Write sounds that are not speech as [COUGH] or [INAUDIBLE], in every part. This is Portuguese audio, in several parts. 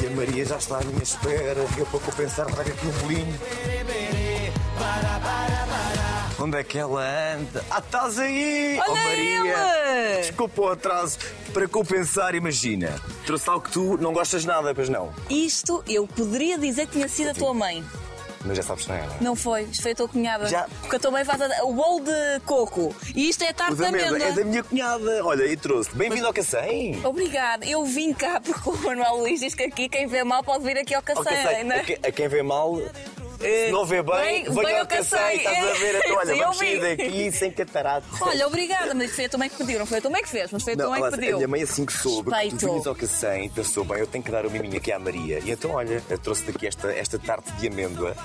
E a Maria já está à minha espera. Eu para compensar trago aqui um bolinho. Onde é que ela anda? Ah, estás aí! Olha oh, Maria! ele! Desculpa o atraso. Para compensar, imagina. Trouxe algo que tu não gostas nada, pois não. Isto eu poderia dizer que tinha sido a tua mãe. Mas já sabes que não é, não é? Não foi, isto foi a tua cunhada. Já. Porque a tua mãe faz a- o bolo de coco. E isto é O tarte da amêndoa é da minha cunhada. Olha, e trouxe. Bem-vindo ao Cacém. Obrigada. Eu vim cá [LAUGHS] porque o Manuel Luís diz que aqui quem vê mal pode vir aqui ao Ao Cacém. Cacém. A, que- a quem vê mal. Se não vê bem, Bem, venha ao. Cacém. Estás a ver? Então, olha, vamos sair daqui sem catarata. Olha, obrigada, mas foi a tua mãe que pediu, não foi a tua mãe que fez, mas foi a tua mãe que aliás, a pediu. minha mãe assim que soube que tu Respeito. vinhas ao Cacém, pensou bem, eu tenho que dar o miminho aqui à Maria. E então, olha, eu trouxe daqui esta, esta tarte de amêndoa.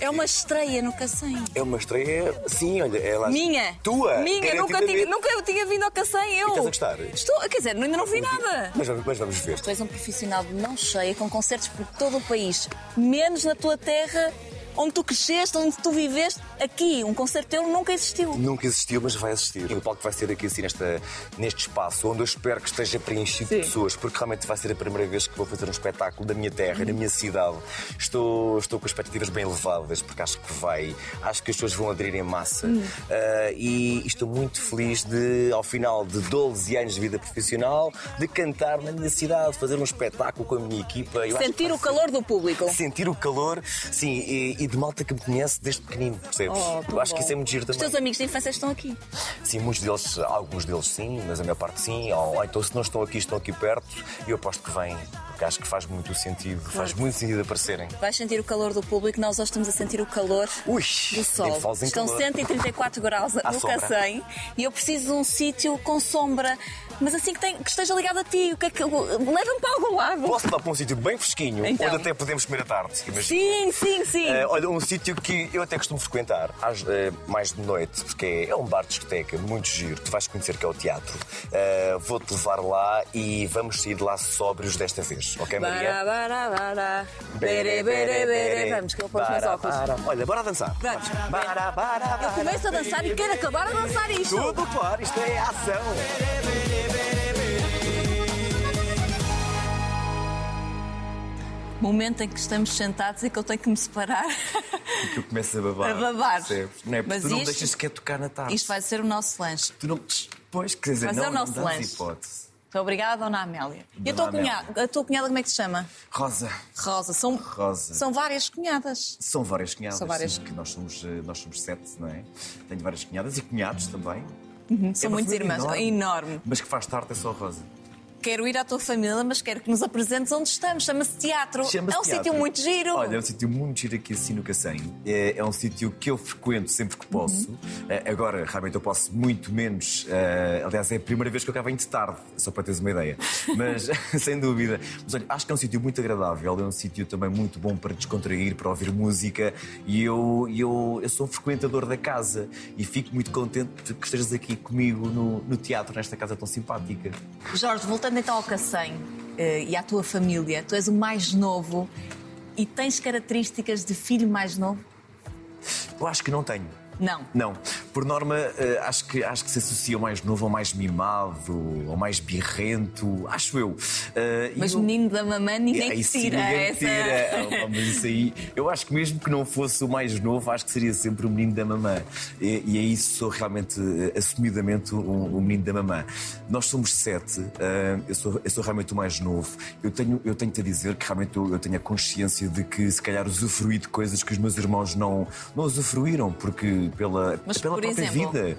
É uma estreia no Cacém. É uma estreia, sim, olha, ela... Minha! Tua! Minha! Nunca tinha, nunca eu tinha vindo ao Cacém, eu! E estás a gostar? Estou, quer dizer, ainda não vi nada. Mas, mas vamos ver. Tu és um profissional de mão cheia, com concertos por todo o país, menos na tua terra, onde tu cresceste, onde tu viveste. Aqui, um concerto teu nunca existiu. Nunca existiu, mas vai existir. E o palco vai ser aqui assim nesta, neste espaço, onde eu espero que esteja preenchido Sim. de pessoas, porque realmente vai ser a primeira vez que vou fazer um espetáculo da minha terra, na minha cidade. Estou, estou com expectativas bem elevadas, porque acho que vai, acho que as pessoas vão aderir em massa. Ah, e estou muito feliz de, ao final de 12 anos de vida profissional, de cantar na minha cidade, fazer um espetáculo com a minha equipa. Eu acho que Sentir o calor do público. sentir o calor, sim, e, e de malta que me conhece desde pequenino, percebes? Oh, eu acho bom. que isso é muito giro Os também. teus amigos de infância estão aqui. Sim, muitos deles, alguns deles sim, mas a maior parte sim. Ou, então se não estão aqui, estão aqui perto, e eu aposto que vêm, porque acho que faz muito sentido, faz muito sentido aparecerem. Vais sentir o calor do público, nós hoje estamos a sentir o calor Ui, do sol. em Estão calor. 134 graus À sombra. Cacém e eu preciso de um sítio com sombra, mas assim que, tem- que esteja ligado a ti. O que é que- Leva-me para algum lado. Posso dar para um sítio bem fresquinho, Então. onde até podemos comer à tarde. imagina. Sim, sim, sim. Eh, olha, um sítio que eu até costumo frequentar, às, eh, mais de noite, porque é, é um bar de discoteca muito giro, tu vais conhecer que é o teatro. Eh, Vou-te levar lá e vamos sair de lá sóbrios desta vez, ok, Maria? Bara, bara, bara. Bere, bere, bere. Vamos, que eu ponho os meus óculos. bara. Olha, bora dançar. Vamos. Bara, bara, Eu bara. começo a dançar e quero acabar a dançar isto. Tudo, claro, isto é ação. Momento em que estamos sentados e que eu tenho que me separar. Que eu começo a babar. A babar. Percebes? Não é? Porque Mas tu não isto- deixas sequer tocar na tarde. Isto vai ser o nosso lanche. Tu não. Pois, quer dizer, Vai ser não, o nosso não lanche. hipótese. Muito obrigada, Dona Amélia. E a Dona tua, Amélia. cunhada, a tua cunhada como é que se chama? Rosa. Rosa. São, Rosa. são várias cunhadas. São várias cunhadas. São várias. sim, que nós somos, eh, nós somos sete, não é? Tenho várias cunhadas e cunhados também. São É uma muitas família irmãs. Enorme. Mas que faz tarde é só a Rosa. Quero ir à tua família, mas quero que nos apresentes onde estamos. Chama-se teatro. Chama-se é um sítio muito giro. Olha, é um sítio muito giro aqui assim no Cacém. É, é um sítio que eu frequento sempre que posso. Uhum. Eh, agora, realmente, eu posso muito menos. eh, aliás, é a primeira vez que eu cá venho de tarde, só para teres uma ideia. Mas, [LAUGHS] [LAUGHS] sem dúvida. Mas olha, acho que é um sítio muito agradável. É um sítio também muito bom para descontrair, para ouvir música. E eu, eu, eu sou um frequentador da casa. E fico muito contente que estejas aqui comigo no, no teatro, nesta casa tão simpática. Jorge, voltando então ao Cacém eh, e à tua família, tu és o mais novo e tens características de filho mais novo? Eu acho que não tenho. Não. Não. Por norma, eh, acho, que, acho que se associa ao mais novo, ao mais mimado, ao mais birrento, acho eu. E Mas eu- menino da mamãe ninguém É, tira. ninguém essa... tira. Ah, Mas isso aí, eu acho que mesmo que não fosse o mais novo, acho que seria sempre o menino da mamã. E, e é isso, sou realmente, eh, assumidamente, um, um menino da mamã. Nós somos sete, ah, eu, sou, eu sou realmente o mais novo. Eu tenho, eu tenho-te a dizer que realmente eu, eu tenho a consciência de que, se calhar, usufruí de coisas que os meus irmãos não, não usufruíram, porque pela, Mas, pela própria exemplo? vida.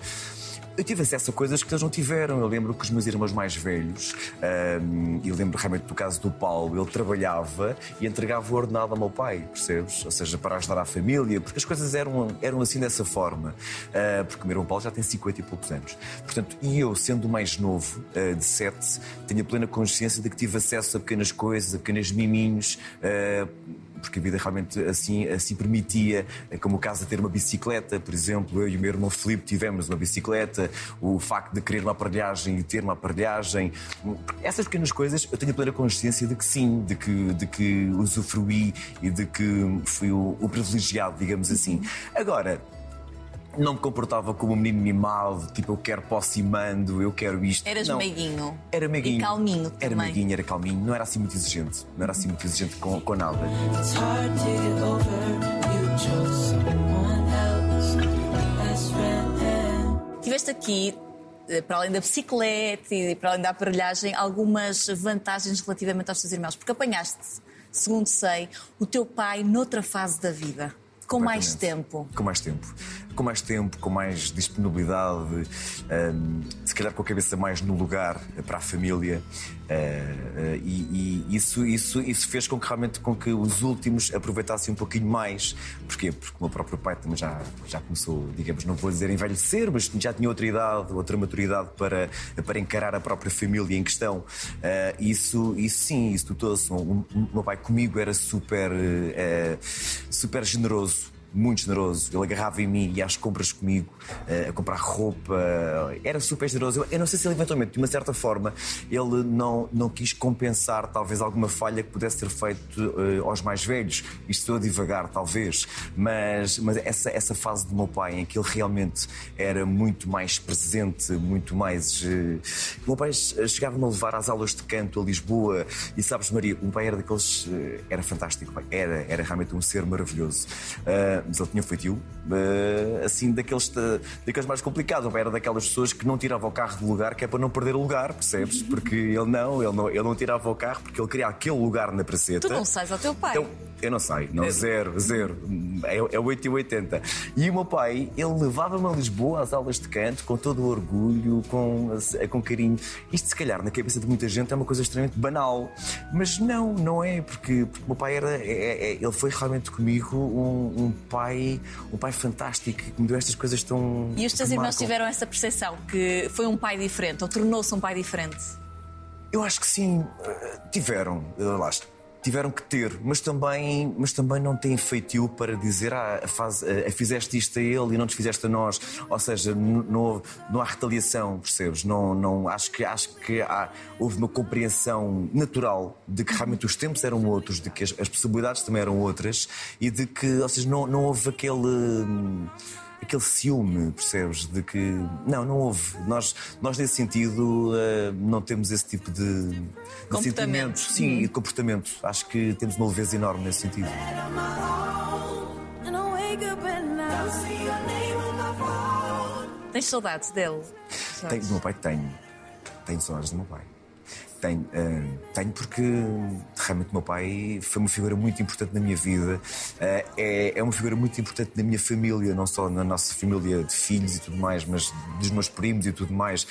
Eu tive acesso a coisas que eles não tiveram. Eu lembro que os meus irmãos mais velhos, ahm, e lembro realmente do caso do Paulo, ele trabalhava e entregava o ordenado ao meu pai, percebes? Ou seja, para ajudar a família, porque as coisas eram, eram assim dessa forma. Ah, porque o meu irmão Paulo já tem 50 e poucos anos. Portanto, e eu, sendo o mais novo, ah, de 7, tenho plena consciência de que tive acesso a pequenas coisas, a pequenos miminhos. ah, porque a vida realmente assim, assim permitia, como o caso de ter uma bicicleta, por exemplo, eu e o meu irmão Filipe tivemos uma bicicleta, o facto de querer uma aparelhagem e ter uma aparelhagem, essas pequenas coisas eu tenho plena consciência de que sim, de que, de que usufruí e de que fui o, o privilegiado, digamos assim. Agora, não me comportava como um menino mimado, tipo eu quero posse e mando, eu quero isto. Eras não. meiguinho. Era meiguinho. E calminho Era também. meiguinho, era calminho, não era assim muito exigente. Não era assim muito exigente com, com nada. It's hard to get over. You chose someone else, best friend. Tiveste aqui, eh, para além da bicicleta e para além da aparelhagem, algumas vantagens relativamente aos teus irmãos, porque apanhaste, segundo sei, o teu pai noutra fase da vida, com mais tempo. Com mais tempo. Com mais tempo, com mais disponibilidade, hum, se calhar com a cabeça mais no lugar para a família. eh, eh, e e isso, isso, isso fez com que realmente com que os últimos aproveitassem um pouquinho mais. Porquê? Porque o meu próprio pai também já, já começou, digamos, não vou dizer envelhecer, mas já tinha outra idade, outra maturidade para, para encarar a própria família em questão. Eh, isso, isso sim, isso tutou-se. O, o meu pai comigo era super, eh, super generoso muito generoso. Ele agarrava em mim e às compras comigo, eh, a comprar roupa. Era super generoso. Eu, não sei se ele eventualmente, de uma certa forma, ele não, não quis compensar talvez alguma falha que pudesse ter feito eh, aos mais velhos. Isto estou a divagar, talvez. Mas, mas essa, essa fase do meu pai em que ele realmente era muito mais presente, muito mais. eh, O meu pai chegava-me a levar às aulas de canto a Lisboa e sabes, Maria, o meu pai era daqueles. Era fantástico. Era, era realmente um ser maravilhoso. Ah, mas ele tinha feitio, ah, assim, daqueles, da- daqueles mais complicados. O pai era daquelas pessoas que não tirava o carro do lugar, que é para não perder o lugar, percebes? [LAUGHS] Porque ele não, ele não, ele não tirava o carro porque ele queria aquele lugar na praceta. Tu não sais ao teu pai. Então, eu não sei, não, zero, zero. É, é 8 e 80. E o meu pai, ele levava-me a Lisboa às aulas de canto com todo o orgulho, com, com carinho. Isto, se calhar, na cabeça de muita gente é uma coisa extremamente banal. Mas não, não é, porque, porque o meu pai era. é- é- ele foi realmente comigo um, um pai um pai fantástico que me deu estas coisas tão. E os teus irmãos tiveram essa percepção que foi um pai diferente ou tornou-se um pai diferente? Eu acho que sim, eh, tiveram, eh, lá está. Tiveram que ter, mas também, mas também não têm feitio para dizer ah, faz, eh, fizeste isto a ele e não nos fizeste a nós. Ou seja, não, não há retaliação, percebes? Não, não, acho que, acho que há, houve uma compreensão natural de que realmente os tempos eram outros, de que as, as possibilidades também eram outras e de que, ou seja, não, não houve aquele. Aquele ciúme, percebes? De que. Não, não houve. Nós, nós nesse sentido, eh, não temos esse tipo de, de Comportamento. sentimento. Sim, e de comportamento. Acho que temos uma leveza enorme nesse sentido. Tens saudades dele? Tenho, do meu pai tenho. Tenho saudades do meu pai. Tenho, eh, tenho porque realmente o meu pai foi uma figura muito importante na minha vida. Eh, é, é uma figura muito importante na minha família, não só na nossa família de filhos e tudo mais, mas dos meus primos e tudo mais.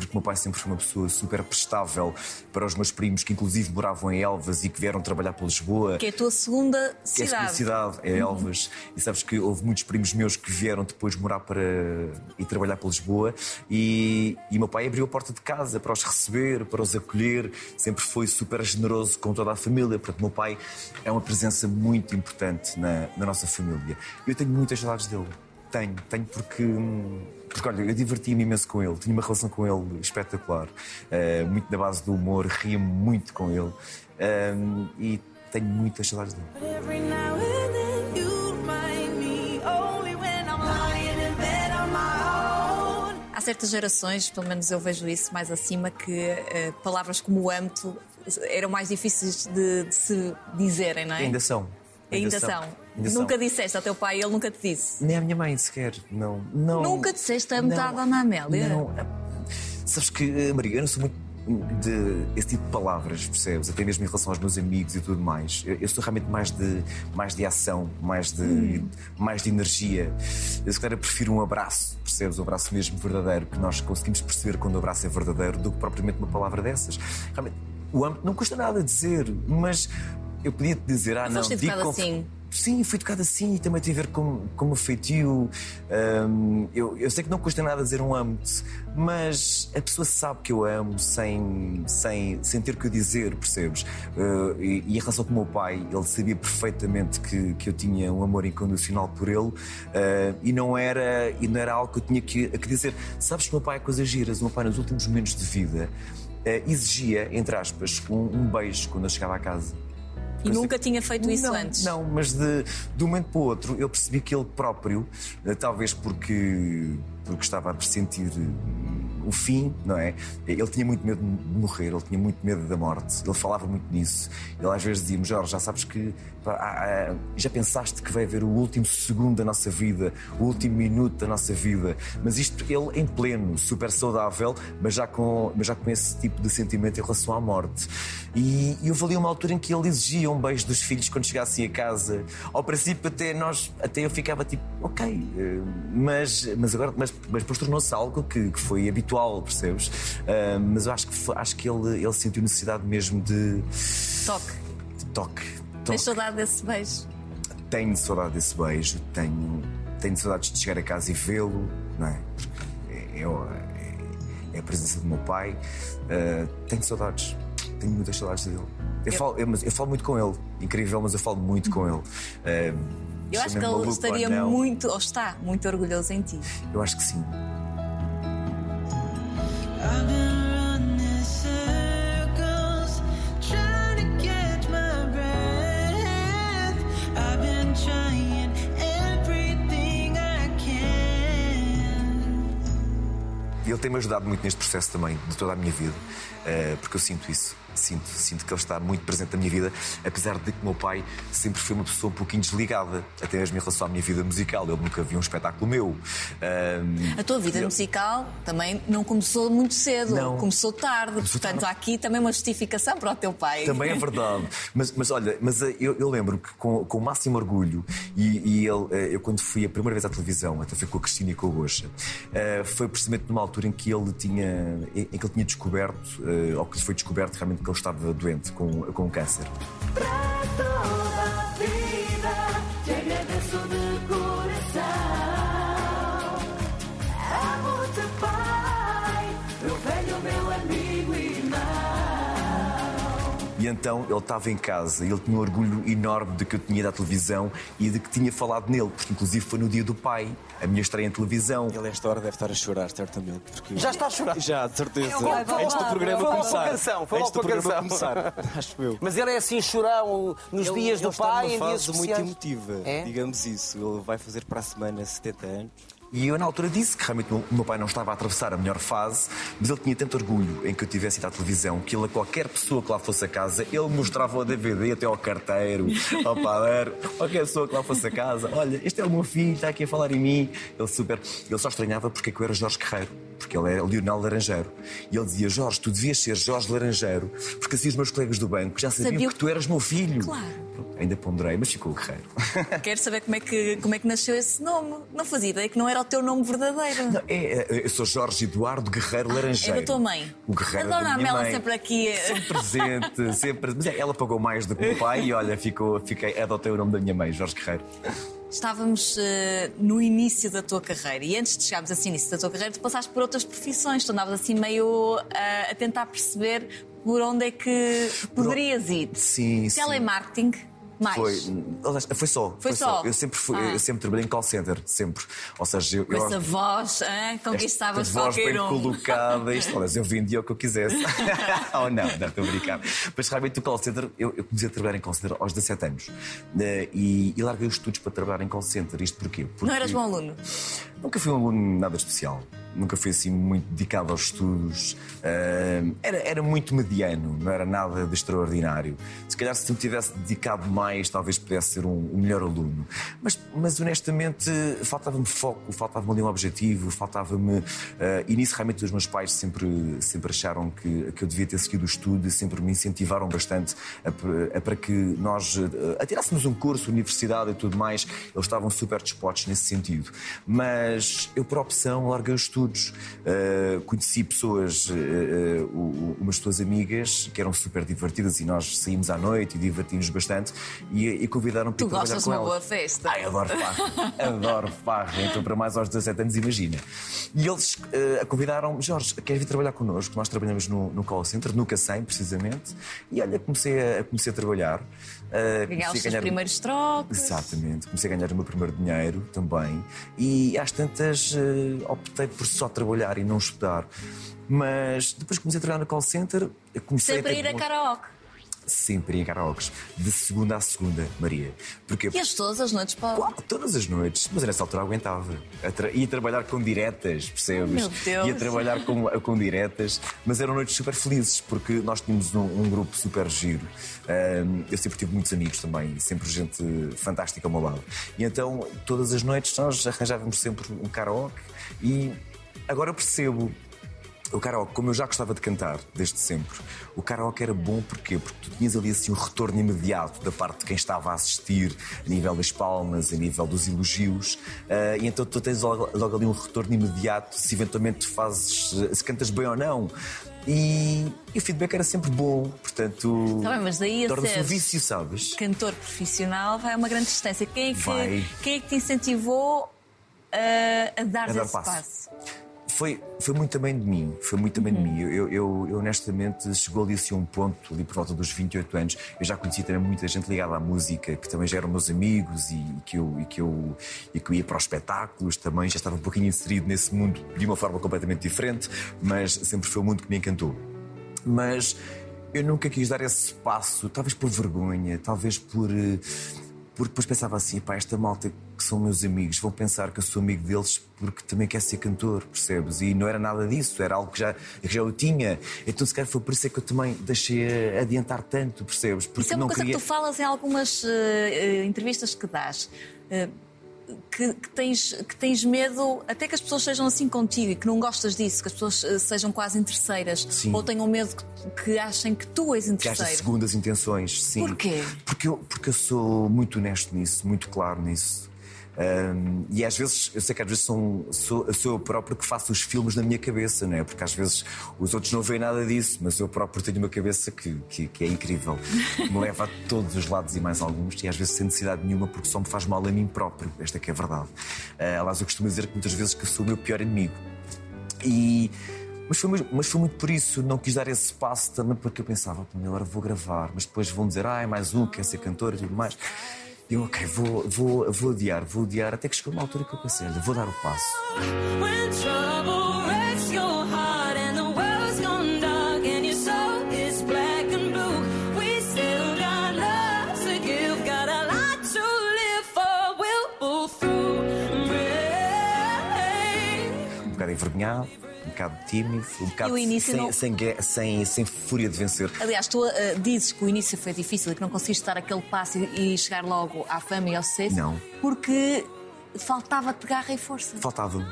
Porque o meu pai sempre foi uma pessoa super prestável para os meus primos, que inclusive moravam em Elvas e que vieram trabalhar para Lisboa. Que é a tua segunda Que é a segunda cidade. cidade, é Elvas. E sabes que houve muitos primos meus que vieram depois morar para e trabalhar para Lisboa. E, e meu pai abriu a porta de casa para os receber, para os acolher. Sempre foi super generoso com toda a família. Portanto, o meu pai é uma presença muito importante na, na nossa família. Eu tenho muitas saudades dele. Tenho, tenho porque. Porque, olha, eu divertia-me imenso com ele, tinha uma relação com ele espetacular, eh, muito na base do humor, ria-me muito com ele Ahm, e tenho muitas saudades dele. Há certas gerações, pelo menos eu vejo isso mais acima, que eh, palavras como âmbito eram mais difíceis de, de se dizerem, não é? Ainda são. Ainda são. Ainda Nunca disseste ao teu pai, ele nunca te disse. Nem à minha mãe sequer. Não. não Nunca disseste a metade da Ana Amélia? Não. Sabes que, eh, Maria, eu não sou muito de esse tipo de palavras, percebes? Até mesmo em relação aos meus amigos e tudo mais. Eu, eu sou realmente mais de, mais de ação, mais de, Hum. mais de energia. Eu se calhar prefiro um abraço, percebes? Um abraço mesmo verdadeiro, que nós conseguimos perceber quando o abraço é verdadeiro, do que propriamente uma palavra dessas. Realmente, o âmbito não custa nada dizer, mas eu podia te dizer, ah, não, digo assim? Sim, fui educado assim e também tem a ver com, com o meu feitio. Hum, eu, eu sei que não custa nada dizer um amo-te, mas a pessoa sabe que eu amo sem, sem, sem ter que o dizer, percebes? Uh, e, e em relação com o meu pai, ele sabia perfeitamente que, que eu tinha um amor incondicional por ele uh, e, não era, e não era algo que eu tinha que, que dizer. Sabes que o meu pai é coisas giras, o meu pai nos últimos momentos de vida uh, exigia, entre aspas, um, um beijo quando eu chegava à casa. E nunca tinha feito isso não, antes? Não, mas de, de um momento para o outro eu percebi que ele próprio, eh, talvez porque, porque estava a pressentir o fim, não é? Ele tinha muito medo de morrer, ele tinha muito medo da morte, ele falava muito nisso. Ele às vezes dizia-me, Jorge, já sabes que. ah, ah, já pensaste que vai haver o último segundo da nossa vida, o último minuto da nossa vida. Mas isto, ele em pleno, super saudável, mas já com, mas já com esse tipo de sentimento em relação à morte. E, e houve uma altura em que ele exigia um beijo dos filhos quando chegassem a casa. Ao princípio, até nós, até eu ficava tipo, ok, eh, mas, mas agora, mas, mas depois tornou-se algo que, que foi habitual, percebes? Ah, mas eu acho que, acho que ele, ele sentiu necessidade mesmo de, Toque. de toque. Tens toque. saudade desse beijo? Tenho saudade desse beijo, tenho, tenho saudades de chegar a casa e vê-lo, não é? Porque é, é- é a presença do meu pai. Ah, tenho saudades, tenho muitas saudades dele. Eu, Falo, eu, eu falo muito com ele, incrível, mas eu falo muito com ele. Ah, Eu acho que ele estaria muito, ou está, muito orgulhoso em ti. Eu acho que sim. Ele tem-me ajudado muito neste processo também, de toda a minha vida, eh, porque eu sinto isso. Sinto, sinto que ele está muito presente na minha vida, apesar de que o meu pai sempre foi uma pessoa um pouquinho desligada, até mesmo em relação à minha vida musical. Ele nunca viu um espetáculo meu. Ahm, A tua vida ele- musical também não começou muito cedo, Não. começou tarde. Portanto, há aqui também uma justificação para o teu pai. Também é verdade. Mas, mas olha, mas eh, eu, eu lembro que com, com o máximo orgulho, e, e ele, eh, eu quando fui a primeira vez à televisão, até foi com a Cristina e com a Goxa, eh, foi precisamente numa altura em que ele tinha, em que ele tinha descoberto, ou que lhe foi descoberto realmente que ele estava doente com, com câncer. E então ele estava em casa e ele tinha um orgulho enorme de que eu tinha ido à televisão e de que tinha falado nele, porque inclusive foi no dia do pai, a minha estreia em televisão. Ele, a esta hora, deve estar a chorar, certamente. Porque... Já está a chorar? Já, de certeza. Eu Antes do programa vou logo começar. com a canção, vou Antes logo do com a programa canção. começar, [LAUGHS] acho eu. Mas ele é assim chorão nos Ele- dias ele do pai, em dias fase muito especiais. emotiva, É? digamos isso. Ele vai fazer para a semana 70 anos. E eu, na altura, disse que realmente o meu pai não estava a atravessar a melhor fase, mas ele tinha tanto orgulho em que eu tivesse ido à televisão que ele, a qualquer pessoa que lá fosse a casa, ele mostrava o DVD até ao carteiro, [LAUGHS] ao padeiro, qualquer pessoa que lá fosse a casa. Olha, este é o meu filho, está aqui a falar em mim. Ele super. Ele só estranhava porque é eu era Jorge Guerreiro, porque ele é Leonel Laranjeiro. E ele dizia: Jorge, tu devias ser Jorge Laranjeiro, porque assim os meus colegas do banco já sabiam Sabiam que tu eras meu filho. Claro. Pronto, ainda ponderei, mas ficou o Guerreiro. [LAUGHS] Quero saber como é, que, como é que nasceu esse nome. Não fazia ideia que não era o teu nome verdadeiro. Não, é, é, eu sou Jorge Eduardo Guerreiro Laranjeiro. é da tua mãe. O Guerreiro A é dona mãe. sempre aqui. Sempre presente, sempre. Mas é, ela pagou mais do que o meu pai e olha, ficou, fiquei, adotei o nome da minha mãe, Jorge Guerreiro. Estávamos eh, no início da tua carreira e antes de chegarmos a esse início da tua carreira, tu passaste por outras profissões. Tu andavas assim meio eh, a tentar perceber por onde é que poderias ir. Sim, sim. Mais. Foi, foi só. Foi só? Eu sempre, fui, Ah. eu sempre trabalhei em call center, sempre. Ou seja, eu. Com eu essa voz, hein? conquistavas esta voz qualquer bem um. colocada, isto, [LAUGHS] olha, eu vendia o que eu quisesse. [LAUGHS] Ou não, não, estou a brincar. Mas realmente o call center, eu, eu comecei a trabalhar em call center aos 17 anos. Eh, e, e larguei os estudos para trabalhar em call center. Isto porquê? Porque Não eras bom aluno? Nunca fui um aluno nada especial. Nunca fui assim muito dedicado aos estudos. Ah, era, era muito mediano, não era nada de extraordinário. Se calhar se me tivesse dedicado mais, talvez pudesse ser um, um melhor aluno. Mas, mas honestamente, faltava-me foco, faltava-me ali um objetivo, faltava-me. ah, e nisso realmente os meus pais sempre, sempre acharam que, que eu devia ter seguido o estudo e sempre me incentivaram bastante a, a- para que nós ah, atirássemos um curso, universidade e tudo mais. Eles estavam super dispostos nesse sentido. Mas eu, por opção, larguei os estudos. Uh, conheci pessoas, uh, uh, umas pessoas amigas que eram super divertidas e nós saímos à noite e divertimos bastante e, e convidaram para Tu trabalhar gostas de uma elas. boa festa. Ai, adoro farra. [LAUGHS] adoro farra. Então, para mais aos 17 anos, imagina. E eles a convidaram Jorge, queres vir trabalhar connosco? Nós trabalhamos no, no call center, no Cacém, precisamente. E olha, comecei a, comecei a trabalhar. Eh, Ganhar os a teus primeiros trocos. Exatamente. Comecei a ganhar o meu primeiro dinheiro também. E às tantas eh, optei por só trabalhar e não estudar. Mas depois que comecei a trabalhar no call center, comecei Sempre a ir a karaoke. Sempre em karaokes, de segunda a segunda, Maria. Porque E as todas as noites, Paulo? Uau, todas as noites, mas nessa altura aguentava. A tra- Ia trabalhar com diretas, percebes? Meu Deus. Ia trabalhar com, com diretas, mas eram noites super felizes, porque nós tínhamos um, um grupo super giro. Ahm, eu sempre tive muitos amigos também, sempre gente fantástica ao meu lado. E então, todas as noites, nós arranjávamos sempre um karaoke e agora percebo. O karaoke, como eu já gostava de cantar desde sempre, o karaoke era bom porquê? porque tu tinhas ali assim um retorno imediato da parte de quem estava a assistir, a nível das palmas, a nível dos elogios, ah, e então tu tens logo, logo ali um retorno imediato se eventualmente fazes, se cantas bem ou não. E, e o feedback era sempre bom, portanto. Tá bem, mas daí torna-se um vício, sabes? Cantor profissional vai a uma grande distância. Quem é que, Vai. quem é que te incentivou a, a dar A dar esse passo. passo? Foi, foi muito também de mim, foi muito também Uhum. de mim. Eu, eu, eu, eu, honestamente chegou ali assim a um ponto, ali por volta dos 28 anos, eu já conhecia também muita gente ligada à música, que também já eram meus amigos e, e que, eu, e, que eu, e que eu ia para os espetáculos também, já estava um pouquinho inserido nesse mundo de uma forma completamente diferente, mas sempre foi um mundo que me encantou. Mas eu nunca quis dar esse passo, talvez por vergonha, talvez por. Porque depois pensava assim, pá, esta malta que são meus amigos vão pensar que eu sou amigo deles porque também quer ser cantor, percebes? E não era nada disso, era algo que já, que já eu tinha. Então, se calhar, foi por isso é que eu também deixei adiantar tanto, percebes? Porque Isso é uma coisa queria... que tu falas em algumas eh, entrevistas que dás. eh, que, que tens, que tens medo até que as pessoas sejam assim contigo e que não gostas disso, que as pessoas eh, sejam quase interesseiras Sim. ou tenham medo que, que achem que tu és que haja segundas intenções, sim. Porquê? Porque eu, porque eu sou muito honesto nisso, muito claro nisso. Ahm, e às vezes, eu sei que às vezes sou, sou, sou eu próprio que faço os filmes na minha cabeça, não é? Porque às vezes os outros não veem nada disso, mas eu próprio tenho uma cabeça que, que, que é incrível, que [LAUGHS] me leva a todos os lados e mais alguns, e às vezes sem necessidade nenhuma, porque só me faz mal a mim próprio. Esta que é a verdade. Ah, aliás, eu costumo dizer que muitas vezes que sou o meu pior inimigo. E, mas, foi, mas foi muito por isso, não quis dar esse passo também porque eu pensava, "Pô, agora vou gravar, mas depois vão dizer, ah, é mais um, quer ser cantor e tudo mais. Eu, ok, vou, vou, vou adiar, vou adiar, até que chegou uma altura que eu pensei, olha, vou dar o passo. Um bocado envergonhado, um bocado tímido, um bocado sem, não- sem, sem, sem fúria de vencer. Aliás, tu eh, dizes que o início foi difícil e que não conseguiste dar aquele passo e, e chegar logo à fama e ao sucesso. Não. Porque faltava-te garra e força. Faltava-me.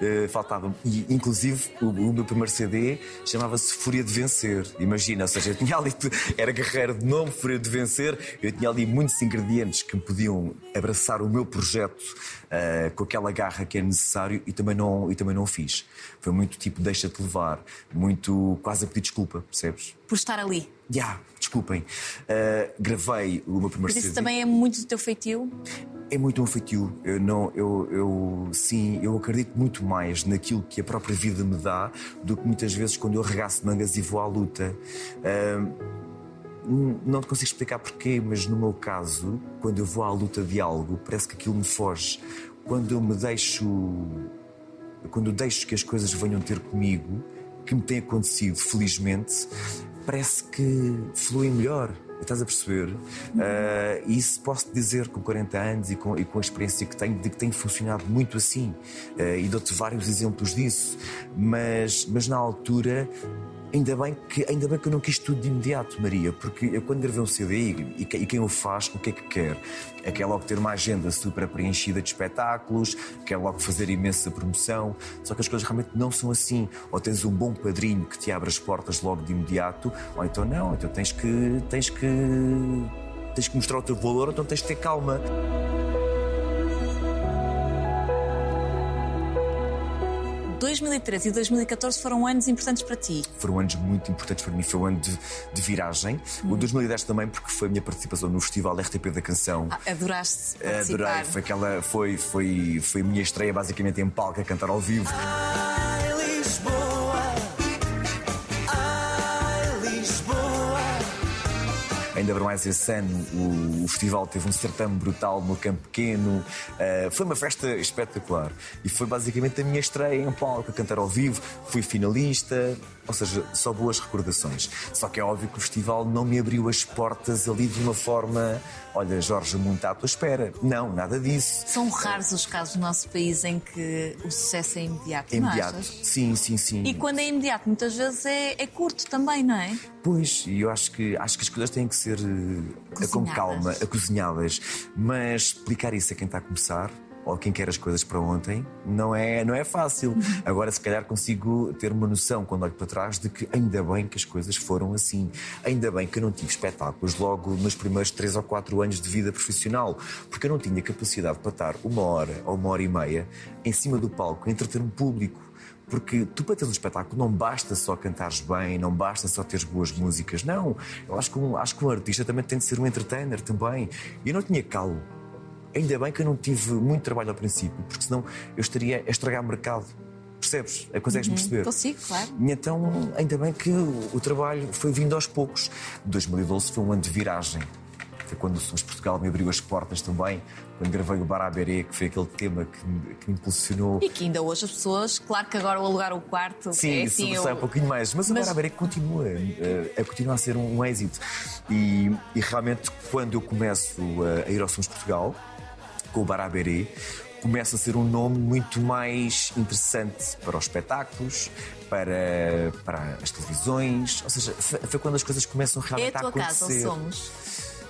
Eh, faltava-me. E, inclusive, o, o meu primeiro CD chamava-se Fúria de Vencer. Imagina, ou seja, eu tinha ali, [LAUGHS] era guerreiro de nome, Fúria de Vencer. Eu tinha ali muitos ingredientes que me podiam abraçar o meu projeto eh, com aquela garra que é necessário e também não, e também não o fiz. Foi muito tipo, deixa-te levar, muito quase a pedir desculpa, percebes? Por estar ali. Já, desculpem. Eh, gravei o meu primeiro Mas isso CD. também é muito do teu feitio. É muito um feitio. Eu não, eu, eu sim, eu acredito muito mais naquilo que a própria vida me dá do que muitas vezes quando eu regaço mangas e vou à luta. N- não te consigo explicar porquê, mas no meu caso, quando eu vou à luta de algo, parece que aquilo me foge. Quando eu me deixo. Quando eu deixo que as coisas venham ter comigo, que me tem acontecido, felizmente, parece que fluem melhor. Estás a perceber? E isso posso dizer com 40 anos e com, e com a experiência que tenho, de que tem funcionado muito assim. Ah, e dou-te vários exemplos disso. Mas, mas na altura, ainda bem, que, ainda bem que eu não quis tudo de imediato, Maria, porque eu quando gravei um CD e, e que- quem o faz, o que é que quer? É quer logo ter uma agenda super preenchida de espetáculos, quer logo fazer imensa promoção. Só que as coisas realmente não são assim. Ou tens um bom padrinho que te abre as portas logo de imediato, ou então não, então tens que. tens que. tens que mostrar o teu valor, então tens de ter calma. 2013 e 2014 foram anos importantes para ti. foram anos muito importantes para mim. Foi um ano de, de viragem. O 2010 também, porque foi a minha participação no Festival RTP da Canção. Ah, adoraste participar. Adorei, foi aquela, foi, foi, foi a minha estreia basicamente em palco a cantar ao vivo. Ai, Lisboa, Ainda para mais esse ano, o, o festival teve um certame brutal no Campo Pequeno. Uh, foi uma festa espetacular. E foi basicamente a minha estreia em palco, a cantar ao vivo. Fui finalista. Ou seja, só boas recordações. Só que é óbvio que o festival não me abriu as portas ali de uma forma. Olha, Jorge, muito à tua espera. Não, nada disso. São raros os casos no nosso país em que o sucesso é imediato. É imediato. Sim, sim, sim. E quando é imediato, muitas vezes é, é curto também, não é? Pois, e eu acho que, acho que as coisas têm que ser eh, com calma, acozinhadas. Mas explicar isso a quem está a começar, ou quem quer as coisas para ontem, não é, não é fácil. [LAUGHS] Agora, se calhar, consigo ter uma noção, quando olho para trás, de que ainda bem que as coisas foram assim. Ainda bem que eu não tive espetáculos logo nos primeiros três ou quatro anos de vida profissional, porque eu não tinha capacidade para estar uma hora ou uma hora e meia em cima do palco entreter um público. Porque tu, para teres um espetáculo, não basta só cantares bem, não basta só teres boas músicas. Não. Eu acho que um, acho que um artista também tem de ser um entertainer também. E eu não tinha calo. Ainda bem que eu não tive muito trabalho ao princípio, porque senão eu estaria a estragar mercado. Percebes? É, Consegues perceber? Consigo, claro. E então, ainda bem que o, o trabalho foi vindo aos poucos. 2012 foi um ano de viragem. Foi quando o Sons Portugal me abriu as portas também, quando gravei o Baraberê, que foi aquele tema que me, que me impulsionou. E que ainda hoje as pessoas, claro que agora o alugar o quarto Sim, é assim. eu- um pouquinho mais. Mas, o Mas- Baraberê continua, eh, a continuar a ser um, um êxito. E, e realmente, quando eu começo eh, a ir ao Sons Portugal, com o Baraberê, começa a ser um nome muito mais interessante para os espetáculos, para, para as televisões. Ou seja, foi quando as coisas começam É realmente a tua casa, acontecer. ou somos?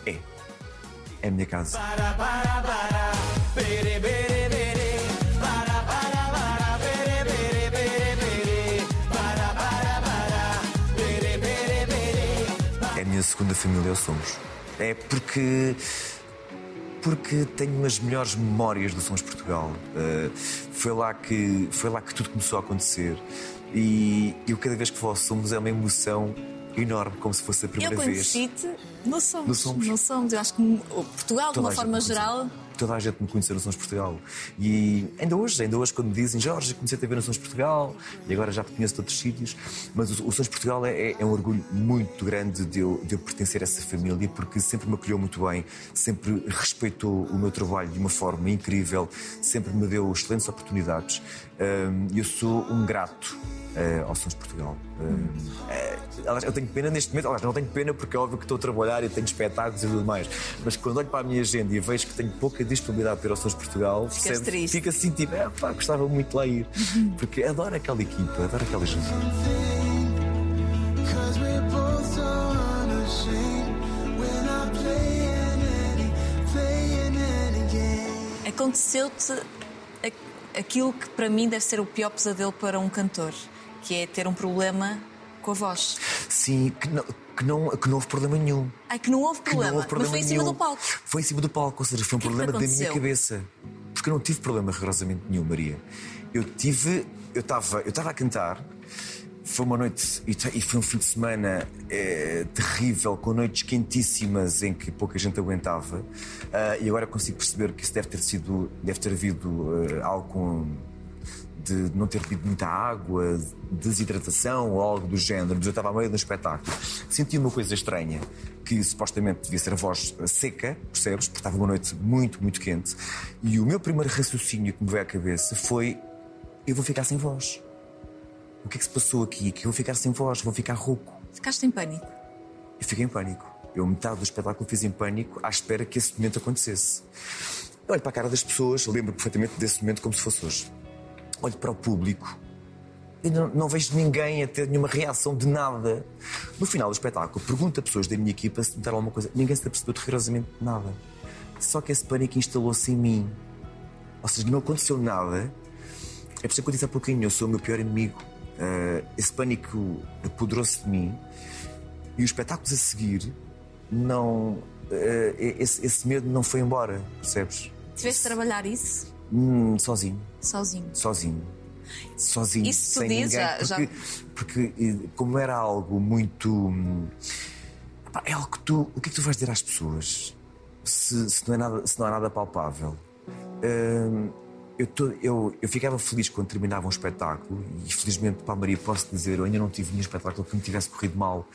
É. É a minha casa. É a minha segunda família, somos. É porque. Porque tenho as melhores memórias do Sons Portugal. Uh, foi, lá que, foi lá que tudo começou a acontecer. E eu, cada vez que vou ao Somos, é uma emoção enorme, como se fosse a Eu primeira vez. conheci-te no Somos. No Somos. No Somos. Eu acho que o Portugal, de Toda uma a forma geral. Toda a gente me conheceu no Sons Portugal. E ainda hoje, ainda hoje, quando me dizem Jorge, comecei a ver no Sons Portugal e agora já te conheço de outros sítios. Mas o, o Sons Portugal é, é um orgulho muito grande de eu, de eu pertencer a essa família porque sempre me acolheu muito bem, sempre respeitou o meu trabalho de uma forma incrível, sempre me deu excelentes oportunidades. E eu sou um grato. Eh, ao Sons Portugal. Eh, aliás, eu tenho pena neste momento, aliás, não tenho pena porque é óbvio que estou a trabalhar e tenho espetáculos e tudo mais, mas quando olho para a minha agenda e vejo que tenho pouca disponibilidade para ir ao Sons Portugal, triste. fico assim tipo, é, pá, gostava muito de lá ir, porque adoro aquela equipa, adoro aquela gente. Aconteceu-te aquilo que para mim deve ser o pior pesadelo para um cantor, que é ter um problema com a voz. Sim, que não, que, não, que não houve problema nenhum. Ai, que não houve problema, não houve problema mas foi em cima nenhum. do palco. Foi em cima do palco, ou seja, foi um que é que problema da minha cabeça. Porque eu não tive problema rigorosamente nenhum, Maria. Eu tive. Eu estava eu a cantar, foi uma noite e foi um fim de semana eh, terrível, com noites quentíssimas em que pouca gente aguentava. Ah, e agora consigo perceber que isso deve ter sido. deve ter havido eh, algo com de não ter bebido muita água, desidratação ou algo do género, mas eu estava a meio um espetáculo. Senti uma coisa estranha, que supostamente devia ser a voz seca, percebes? Porque estava uma noite muito, muito quente. E o meu primeiro raciocínio que me veio à cabeça foi: eu vou ficar sem voz. O que é que se passou aqui? Que eu vou ficar sem voz, vou ficar rouco. Ficaste em pânico. Eu fiquei em pânico. Eu, metade do espetáculo, fiz em pânico à espera que esse momento acontecesse. Eu olho para a cara das pessoas, lembro perfeitamente desse momento como se fosse hoje. Olho para o público e não, não vejo ninguém a ter nenhuma reação de nada. No final do espetáculo, pergunto a pessoas da minha equipa se notaram alguma coisa. Ninguém se apercebeu de rigorosamente nada. Só que esse pânico instalou-se em mim. Ou seja, não aconteceu nada. É por isso que eu disse há pouquinho, eu sou o meu pior inimigo. Ah, esse pânico apoderou-se de mim e os espetáculos a seguir não. ah, esse, esse medo não foi embora, percebes? Tiveste de trabalhar isso Hum, sozinho, sozinho. sozinho. Sozinho, Isso sem dizes, ninguém. já- já- porque, porque, eh, como era algo muito. hum, É algo que tu. O que é que tu vais dizer às pessoas se, se não, é nada, se não há nada palpável? Hum, eu, eu, eu ficava feliz quando terminava um espetáculo e felizmente para a Maria posso dizer, eu ainda não tive nenhum espetáculo que me tivesse corrido mal.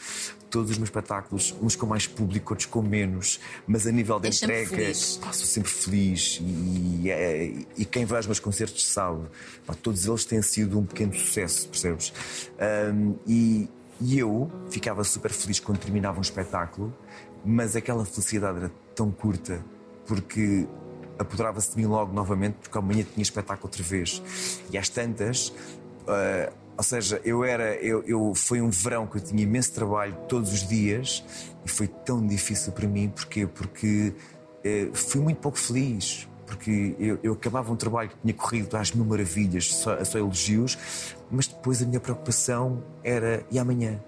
Todos os meus espetáculos, uns com mais público, outros com menos, mas a nível de sempre entrega, pá, sou sempre feliz e, e, é- e quem vai aos meus concertos sabe, pá, todos eles têm sido um pequeno sucesso, percebes? Ahm, e, e eu ficava super feliz quando terminava um espetáculo, mas aquela felicidade era tão curta porque apoderava-se de mim logo novamente, porque amanhã tinha espetáculo outra vez. E às tantas. ah, ou seja, eu era. Eu, eu, foi um verão que eu tinha imenso trabalho todos os dias e foi tão difícil para mim. Porquê? Porque eh, fui muito pouco feliz. Porque eu, eu acabava um trabalho que tinha corrido às mil maravilhas, só, só elogios, mas depois a minha preocupação era e amanhã?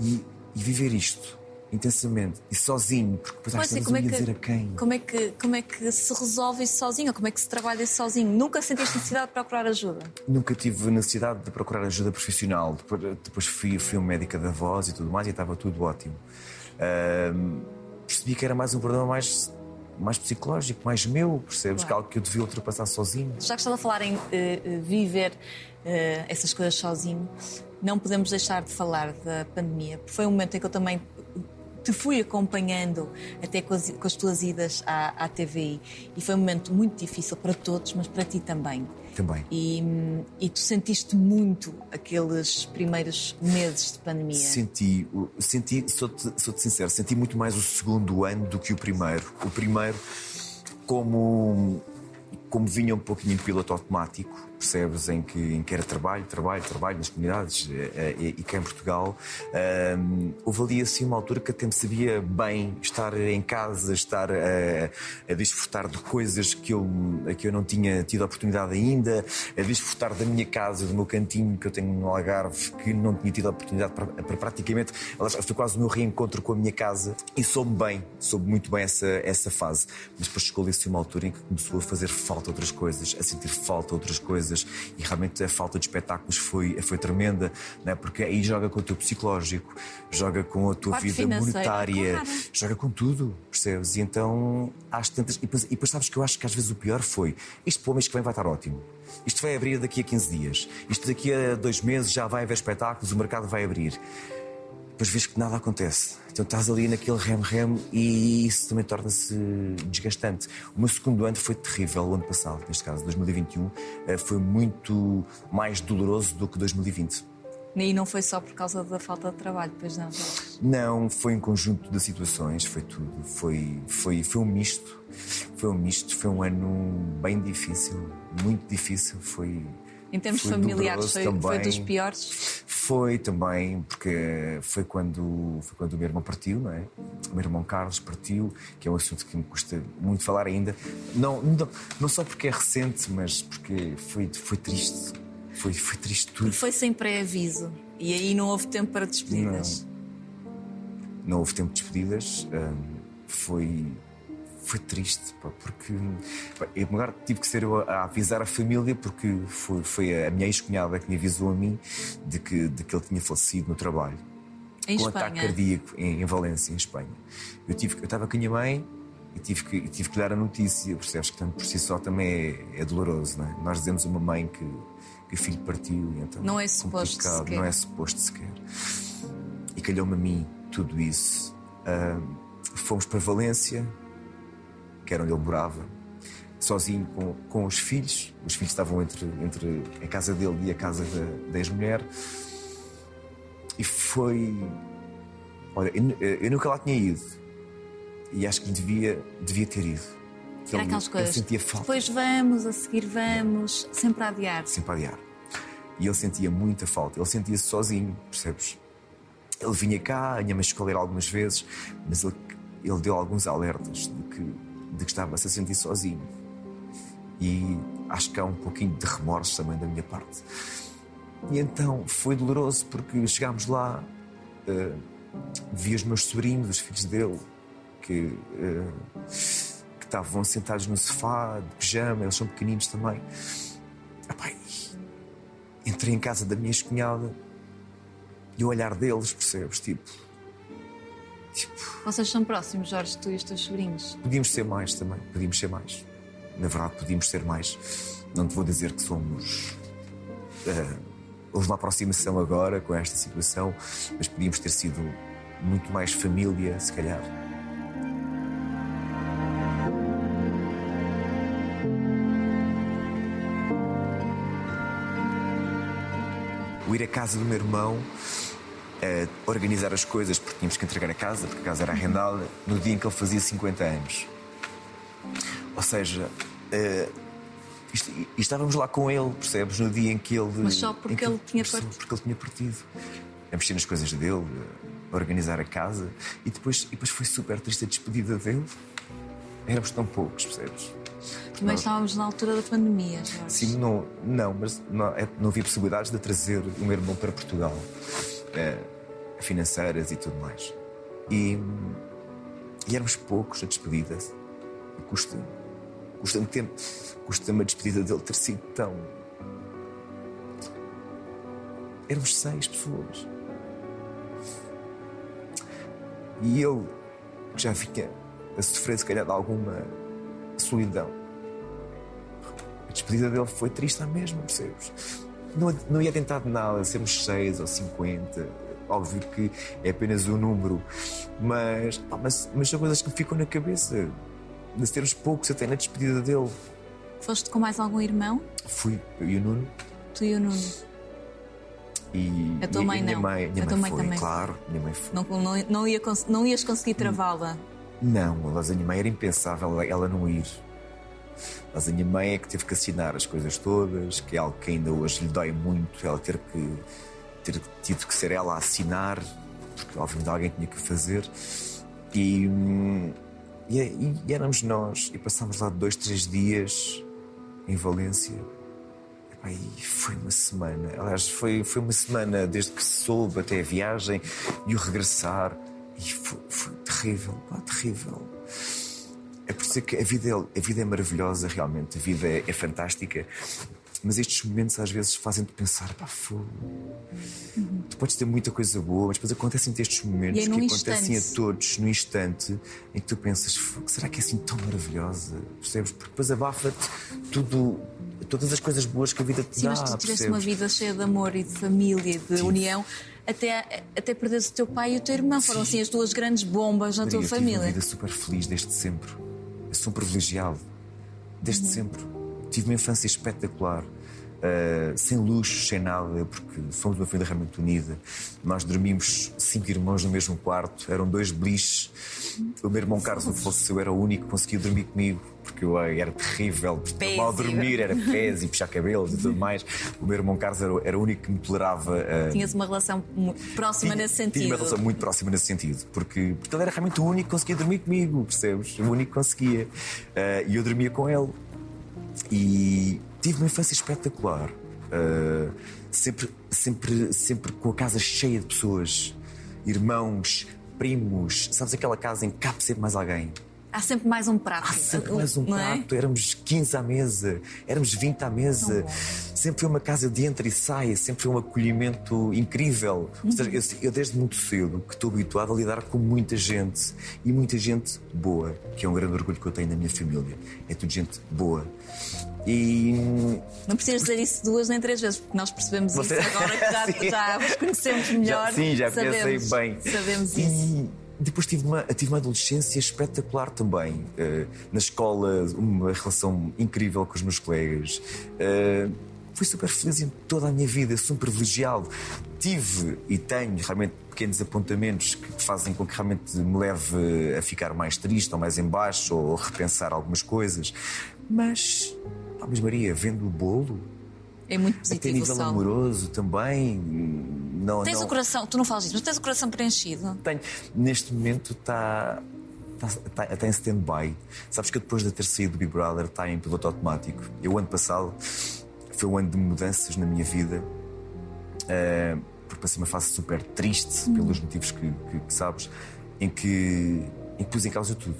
E, e viver isto intensamente e sozinho, porque depois às como, é que, dizer a quem? como, é que, como é que se resolve isso sozinho? Ou como é que se trabalha isso sozinho? Nunca sentiste necessidade de procurar ajuda? Nunca tive necessidade de procurar ajuda profissional. Depois, depois fui, fui um médica da voz e tudo mais e estava tudo ótimo. Ahm, percebi que era mais um problema mais, mais psicológico, mais meu, percebes? Claro. Que algo que eu devia ultrapassar sozinho. Já que estava a falar em eh, viver eh, essas coisas sozinho, não podemos deixar de falar da pandemia. Foi um momento em que eu também te fui acompanhando até com as, com as tuas idas à, à TVI e foi um momento muito difícil para todos, mas para ti também. Também. E, e tu sentiste muito aqueles primeiros meses de pandemia. Senti, senti sou-te sou sincero, senti muito mais o segundo ano do que o primeiro. O primeiro, como, como vinha um pouquinho em piloto automático, percebes? Em que, em que era trabalho, trabalho, trabalho nas comunidades eh, eh, e, e cá em Portugal. ahm, houve ali assim uma altura que até me sabia bem estar em casa, estar a, a desfrutar de coisas que eu, que eu não tinha tido a oportunidade ainda, a desfrutar da minha casa, do meu cantinho que eu tenho no Algarve, que não tinha tido a oportunidade para, para praticamente. Foi quase o meu reencontro com a minha casa e soube bem, soube muito bem essa, essa fase. Mas depois chegou ali assim uma altura em que começou a fazer falta outras coisas, a sentir falta outras coisas e realmente a falta de espetáculos foi, foi tremenda, né? porque aí joga com o teu psicológico, joga com a tua Parte vida monetária, claro. joga com tudo, percebes? E então às tantas. E depois, e depois sabes que eu acho que às vezes o pior foi isto para o mês que vem vai estar ótimo. Isto vai abrir daqui a 15 dias. Isto daqui a dois meses já vai haver espetáculos, o mercado vai abrir. Depois vês que nada acontece. Então estás ali naquele rem-rem e isso também torna-se desgastante. O meu segundo ano foi terrível, o ano passado, neste caso, 2021, eh, foi muito mais doloroso do que 2020. E não foi só por causa da falta de trabalho, pois não. Não, foi um conjunto de situações, foi tudo. Foi, foi, foi um misto. Foi um misto, foi um ano bem difícil, muito difícil. Foi. Em termos foi familiares, foi, foi dos piores. Foi também, porque foi quando, foi quando o meu irmão partiu, não é? O meu irmão Carlos partiu, que é um assunto que me custa muito falar ainda. Não, não, não só porque é recente, mas porque foi, foi triste. Foi, foi triste tudo. E foi sem pré-aviso. E aí não houve tempo para despedidas. não houve tempo de despedidas. hum, foi, foi triste, pá, porque pá, em lugar tive que ser eu a, avisar a família, porque foi, foi a minha ex-cunhada que me avisou a mim de que, de que ele tinha falecido no trabalho. Em com um ataque cardíaco em, em Valência, em Espanha. Eu tive, eu estava com a minha mãe e tive que, tive que lhe dar a notícia, percebes que tanto por si só também é, é doloroso, não é? Nós dizemos a uma mãe que, que o filho partiu, então Não é suposto complicado, sequer. não é suposto sequer. E calhou-me a mim tudo isso. Ah, fomos para Valência, que era onde ele morava, sozinho com, com os filhos. Os filhos estavam entre, entre a casa dele e a casa da, da ex-mulher. E foi. Olha, eu, eu nunca lá tinha ido. E acho que devia, devia ter ido. Era Ele- aquelas coisas. Sentia falta. Depois vamos, a seguir vamos, sempre a adiar. sempre a adiar. E ele sentia muita falta, ele sentia-se sozinho, percebes? Ele vinha cá, a minha mãe chegou a ler algumas vezes, mas ele, ele deu alguns alertas de que, de que estava-se a sentir sozinho. E acho que há um pouquinho de remorso também da minha parte. E então foi doloroso porque chegámos lá, eh, vi os meus sobrinhos, os filhos dele, que, eh, que estavam sentados no sofá, de pijama, eles são pequeninos também. Entrei em casa da minha ex-cunhada e o olhar deles, percebes? Tipo, Vocês são próximos, Jorge, tu e os teus sobrinhos. podíamos ser mais também, podíamos ser mais. Na verdade, podíamos ser mais. Não te vou dizer que somos. eh, houve uma aproximação agora com esta situação, mas podíamos ter sido muito mais família, se calhar. O ir à casa do meu irmão, eh, organizar as coisas, porque tínhamos que entregar a casa, porque a casa era arrendada, no dia em que ele fazia 50 anos. Ou seja, eh, e estávamos lá com ele, percebes? No dia em que ele. Mas só porque que ele tinha partido. Porque ele tinha partido. A mexer nas coisas dele, a organizar a casa. E depois, e depois foi super triste a despedida dele. Éramos tão poucos, percebes? Também estávamos na altura da pandemia, Jorge. Sim, não, não mas não, é- não havia possibilidades de trazer o meu irmão para Portugal, financeiras e tudo mais. E, e éramos poucos a despedida. E custa-me, custa-me tempo, custa-me a despedida dele ter sido tão. Éramos seis pessoas. E ele, já vinha a sofrer, se calhar, de alguma solidão. A despedida dele foi triste à mesma, percebes? Não, não ia tentar de nada sermos seis ou 50. Óbvio que é apenas um número, mas, pá, mas, mas são coisas que me ficam na cabeça. De termos poucos até na despedida dele. Foste com mais algum irmão? Fui eu e o Nuno Tu e o Nuno. e, A tua e mãe minha não? mãe, minha A tua mãe mãe foi, também? claro, minha mãe foi. Não, não, não, ia, não ias conseguir travá-la. Não, mas a minha mãe era impensável ela não ir. Mas a minha mãe é que teve que assinar as coisas todas, que é algo que ainda hoje lhe dói muito, ela ter que ter tido que ser ela a assinar, porque obviamente alguém tinha que fazer. E, e, e éramos nós, e passámos lá dois, três dias em Valência. E foi uma semana, aliás, foi, foi uma semana desde que se soube até a viagem e o regressar. E foi, foi terrível, pá, terrível. É por isso que a vida é, a vida é maravilhosa, realmente, a vida é, é fantástica. Mas estes momentos às vezes fazem-te pensar, pá, fogo. Tu podes ter muita coisa boa, mas depois acontecem estes momentos é que acontecem instante. a todos no instante em que tu pensas, "Fogo, será que é assim tão maravilhosa? Percebes? Porque depois abafa-te tudo, todas as coisas boas que a vida te Sim, dá. mas tu tiveste uma vida cheia de amor e de família, de Tive. união, até, até perderes o teu pai e o teu irmão. Foram assim as duas grandes bombas na Maria, tua eu tive uma família. vida super feliz desde sempre. Eu sou um privilegiado. Desde Uhum. sempre. Tive uma infância espetacular. Uh, sem luxo, sem nada, porque fomos uma família realmente unida. Nós dormimos cinco irmãos no mesmo quarto, eram dois beliches. O meu irmão Carlos não fosse eu, era o único que conseguia dormir comigo, porque eu eh, era terrível, porque mal dormir, era pés e puxar cabelos e tudo mais. O meu irmão Carlos era, era o único que me tolerava. uh, Tinhas uma relação próxima tinha- nesse Tinha sentido. uma relação muito próxima nesse sentido, porque, porque ele era realmente o único que conseguia dormir comigo, percebes? O único que conseguia. Ah, e eu dormia com ele. E tive uma infância espetacular. Ah, sempre, sempre, sempre com a casa cheia de pessoas, irmãos, primos. Sabes aquela casa em que cabe sempre mais alguém? Há sempre mais um prato. Há sempre mais um é? prato. Éramos 15 à mesa, éramos 20 à mesa. Sempre foi uma casa de entra e sai, sempre foi um acolhimento incrível. Ou seja, eu, eu desde muito cedo que estou habituado a lidar com muita gente e muita gente boa, que é um grande orgulho que eu tenho na minha família. É tudo gente boa. E Não precisas dizer isso duas nem três vezes, porque nós percebemos Você- isso agora que já, [LAUGHS] já vos conhecemos melhor. Já, sim, já sabemos, bem. Sabemos e isso. depois tive uma, tive uma adolescência espetacular também. Eh, na escola, uma relação incrível com os meus colegas. Eh, fui super feliz em toda a minha vida, sou um privilegiado. Tive e tenho realmente pequenos apontamentos que fazem com que realmente me leve a ficar mais triste ou mais em baixo ou repensar algumas coisas. Mas, pá, mas Maria, vendo o bolo, É muito até positivo o nível amoroso também. Não, Tens não... o coração, tu não falas disso, mas tens o coração preenchido. Tenho. Neste momento está. Está, está em stand-by. Sabes que depois de ter saído do Big Brother está em piloto automático. Eu, ano passado, foi um ano de mudanças na minha vida. eh, porque passei uma fase super triste, pelos motivos que, que- que sabes, em que, em que pus em causa tudo.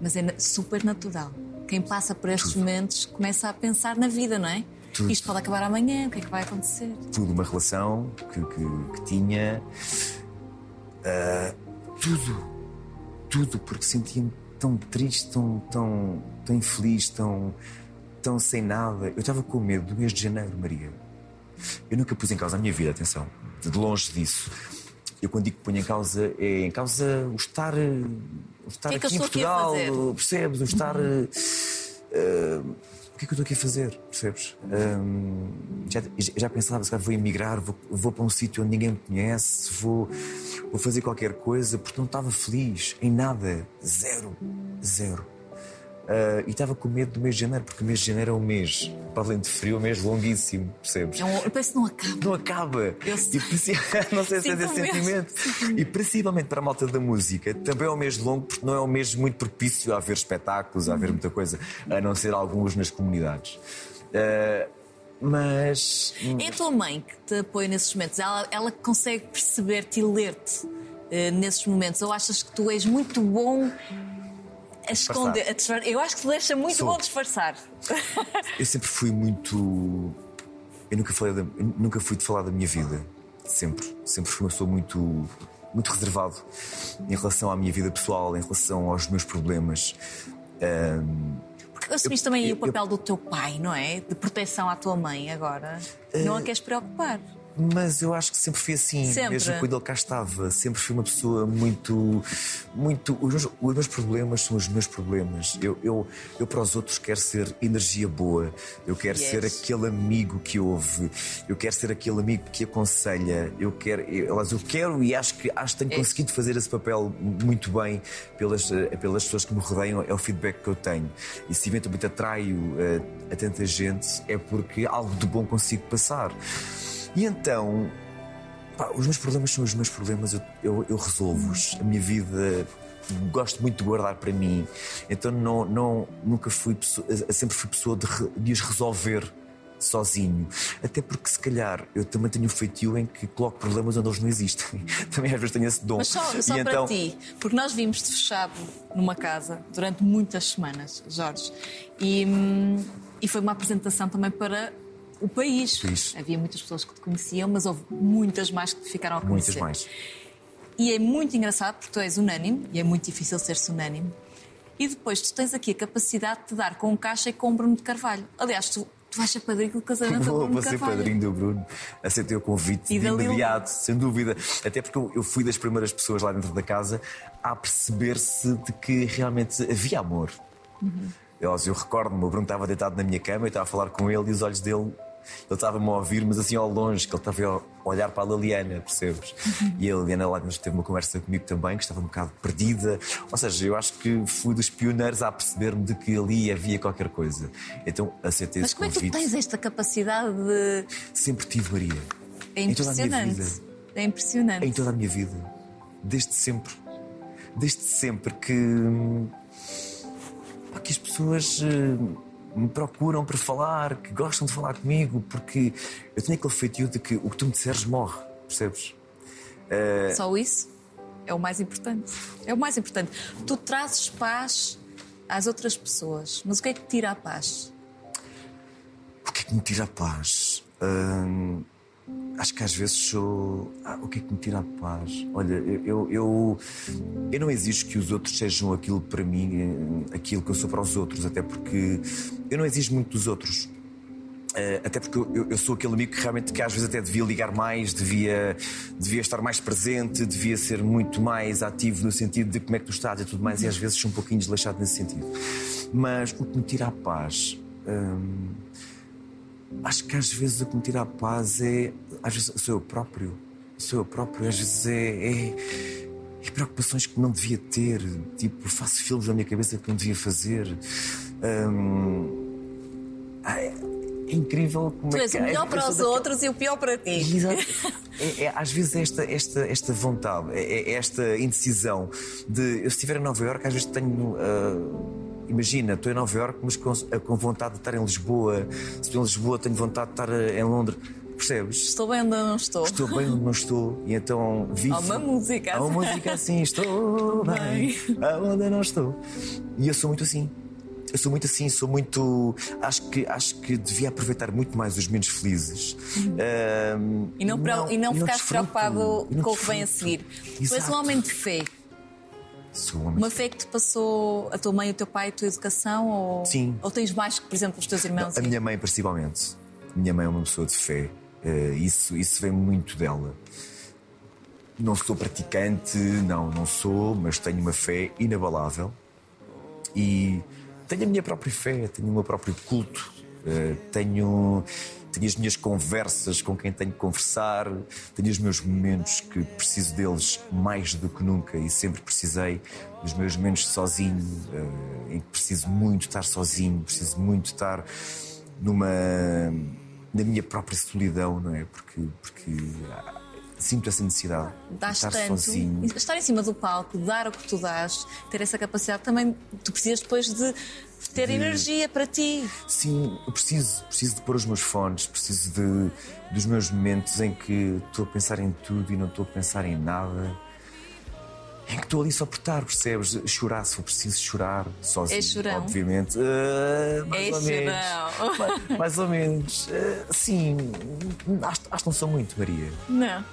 Mas é super natural. Quem passa por estes Tudo. momentos começa a pensar na vida, não é? Tudo. Isto pode acabar amanhã, o que é que vai acontecer? tudo, uma relação que, que- que tinha. ah, tudo. Tudo, porque sentia-me tão triste, tão, tão, tão infeliz, tão, tão sem nada. Eu estava com medo do mês de janeiro, Maria. Eu nunca pus em causa a minha vida, atenção, de longe disso. Eu quando digo que ponho em causa, é em causa o estar, eh, o estar que é aqui em aqui a Portugal, fazer? percebes? O estar. eh, eh, o que é que eu estou aqui a fazer? Percebes? Hum, já, já pensava, se calhar vou emigrar, vou, vou para um sítio onde ninguém me conhece, vou, vou fazer qualquer coisa, porque não estava feliz em nada. Zero. Zero. Ah, e estava com medo do mês de janeiro, porque o mês de janeiro é um mês, para além de frio, é um mês longuíssimo, percebes? É um, eu penso que não acaba. Não acaba. Eu sei. E [LAUGHS] não sei se é esse sentimento. E principalmente para a malta da música, também é um mês longo, porque não é um mês muito propício a haver espetáculos, a haver muita coisa, a não ser alguns nas comunidades. Ah, mas. É a tua mãe que te apoia nesses momentos? Ela, ela consegue perceber-te e ler-te eh, nesses momentos? Ou achas que tu és muito bom a esconder? A disfar- Eu acho que tu deixa muito Sou. bom disfarçar. [LAUGHS] Eu sempre fui muito. Eu nunca, falei da- eu nunca fui de falar da minha vida. Sempre. Sempre fui uma pessoa muito. Muito reservado em relação à minha vida pessoal, em relação aos meus problemas. Ahm, Porque assumiste também aí eu- o papel do teu pai, não é? De proteção à tua mãe agora. Eh, Não a queres preocupar. Mas eu acho que sempre fui assim, Sempre. mesmo quando ele cá estava. Sempre fui uma pessoa muito. muito os, meus, os meus problemas são os meus problemas. Eu, eu, eu para os outros quero ser energia boa. Eu quero Yes. ser aquele amigo que ouve. Eu quero ser aquele amigo que aconselha. Eu quero. Eu, eu quero e acho que, acho que tenho Isso. conseguido fazer esse papel muito bem pelas, eh, pelas pessoas que me rodeiam. É o feedback que eu tenho. E se eventualmente atraio eh, a tanta gente, é porque algo de bom consigo passar. E então, pá, os meus problemas são os meus problemas, eu, eu, eu resolvo-os. A minha vida gosto muito de guardar para mim, então não, não, nunca fui pessoa, eu sempre fui pessoa de, de os resolver sozinho. Até porque, se calhar, eu também tenho um feitio em que coloco problemas onde eles não existem. [LAUGHS] também às vezes tenho esse dom. Mas só, só e para então, ti, porque nós vimos-te fechado numa casa durante muitas semanas, Jorge, e, hum, e foi uma apresentação também para o país. Havia muitas pessoas que te conheciam, mas houve muitas mais que te ficaram a conhecer. Muitas mais. E é muito engraçado porque tu és unânime, e é muito difícil ser-se unânime. E depois tu tens aqui a capacidade de te dar com o Caixa e com o Bruno de Carvalho. Aliás, tu, tu vais ser padrinho do casamento do [LAUGHS] Vou, Bruno vou ser Carvalho. padrinho do Bruno, aceitei o convite E de imediato, sem dúvida. Até porque eu, eu fui das primeiras pessoas lá dentro da casa a perceber-se de que realmente havia amor. Uhum. Eu, eu recordo-me, o Bruno estava deitado na minha cama, eu estava a falar com ele e os olhos dele. Ele estava-me a ouvir, mas assim ao longe, que ele estava a olhar para a Liliana, percebes? Uhum. E a Liliana lá teve uma conversa comigo também, que estava um bocado perdida. Ou seja, eu acho que fui dos pioneiros a perceber-me de que ali havia qualquer coisa. Então aceitei Mas esse como é que tu convite. tens esta capacidade de. Sempre tive Maria. É Em toda a minha impressionante. vida. É impressionante. Em toda a minha vida. Desde sempre. Desde sempre que. hum, pá, que as pessoas hum, me procuram para falar, que gostam de falar comigo, porque eu tenho aquele feitio de que o que tu me disseres morre, percebes? Só isso é o mais importante. É o mais importante. Tu trazes paz às outras pessoas, mas o que é que te tira a paz? O que é que me tira a paz? Hum, acho que às vezes sou. Ah, o que é que me tira a paz? Olha, eu, eu, eu, não exijo que os outros sejam aquilo para mim, eh, aquilo que eu sou para os outros, até porque eu não exijo muito dos outros. Eh, até porque eu, eu- eu sou aquele amigo que realmente que às vezes até devia ligar mais, devia, devia estar mais presente, devia ser muito mais ativo no sentido de como é que tu estás e tudo mais, e às vezes sou um pouquinho desleixado nesse sentido. Mas o que me tira a paz. hum, acho que às vezes o que me tira a paz é. Às vezes sou eu próprio. Sou eu próprio. Às vezes é. é é preocupações que não devia ter, tipo, faço filmes na minha cabeça que não devia fazer. Hum, é, é incrível como Tu é és que o melhor para os outros e o pior para ti. Exato. [LAUGHS] É, é, às vezes esta, esta, esta vontade, é, é esta indecisão de eu se estiver em Nova Iorque, às vezes tenho. ah, imagina, estou em Nova Iorque, mas com, ah, com vontade de estar em Lisboa. Se estou em Lisboa, tenho vontade de estar ah, em Londres. Percebes? Estou bem onde não estou. Estou bem onde não estou e então vivo. Há uma música Há uma assim. música assim, estou bem aonde eu não estou. E eu sou muito assim. Eu sou muito assim, sou muito. Acho que, acho que devia aproveitar muito mais os menos felizes. Ahm, Uhum. E não, pre- e não ficares desfruto, preocupado não com o que vem a seguir. Tu és um Exato. homem de fé. Um Uma fé que te passou a tua mãe, o teu pai, a tua educação? Ou, Sim. Ou tens mais que, por exemplo, os teus irmãos? A minha mãe, principalmente. A minha mãe é uma pessoa de fé. Eh, isso, isso vem muito dela. Não sou praticante, não, não sou, mas tenho uma fé inabalável. E tenho a minha própria fé, tenho o meu próprio culto. Eh, tenho, tenho as minhas conversas com quem tenho que conversar, tenho os meus momentos que preciso deles mais do que nunca e sempre precisei. Os meus momentos sozinho, eh, em que preciso muito estar sozinho, preciso muito estar numa na minha própria solidão, não é? Porque, porque ah, sinto essa necessidade de estar tanto. sozinho. Estar em cima do palco, dar o que tu dás, ter essa capacidade também, tu precisas depois de ter energia para ti. Sim, eu preciso, preciso de pôr os meus fones, preciso de, dos meus momentos em que estou a pensar em tudo e não estou a pensar em nada. Em que estou ali só por estar, percebes? Chorar, se for preciso chorar, sozinho. É chorão? Obviamente. Ah, mais É ou menos. Mais, mais ou menos. Ah, sim, acho, acho que não sou muito, Maria. Não.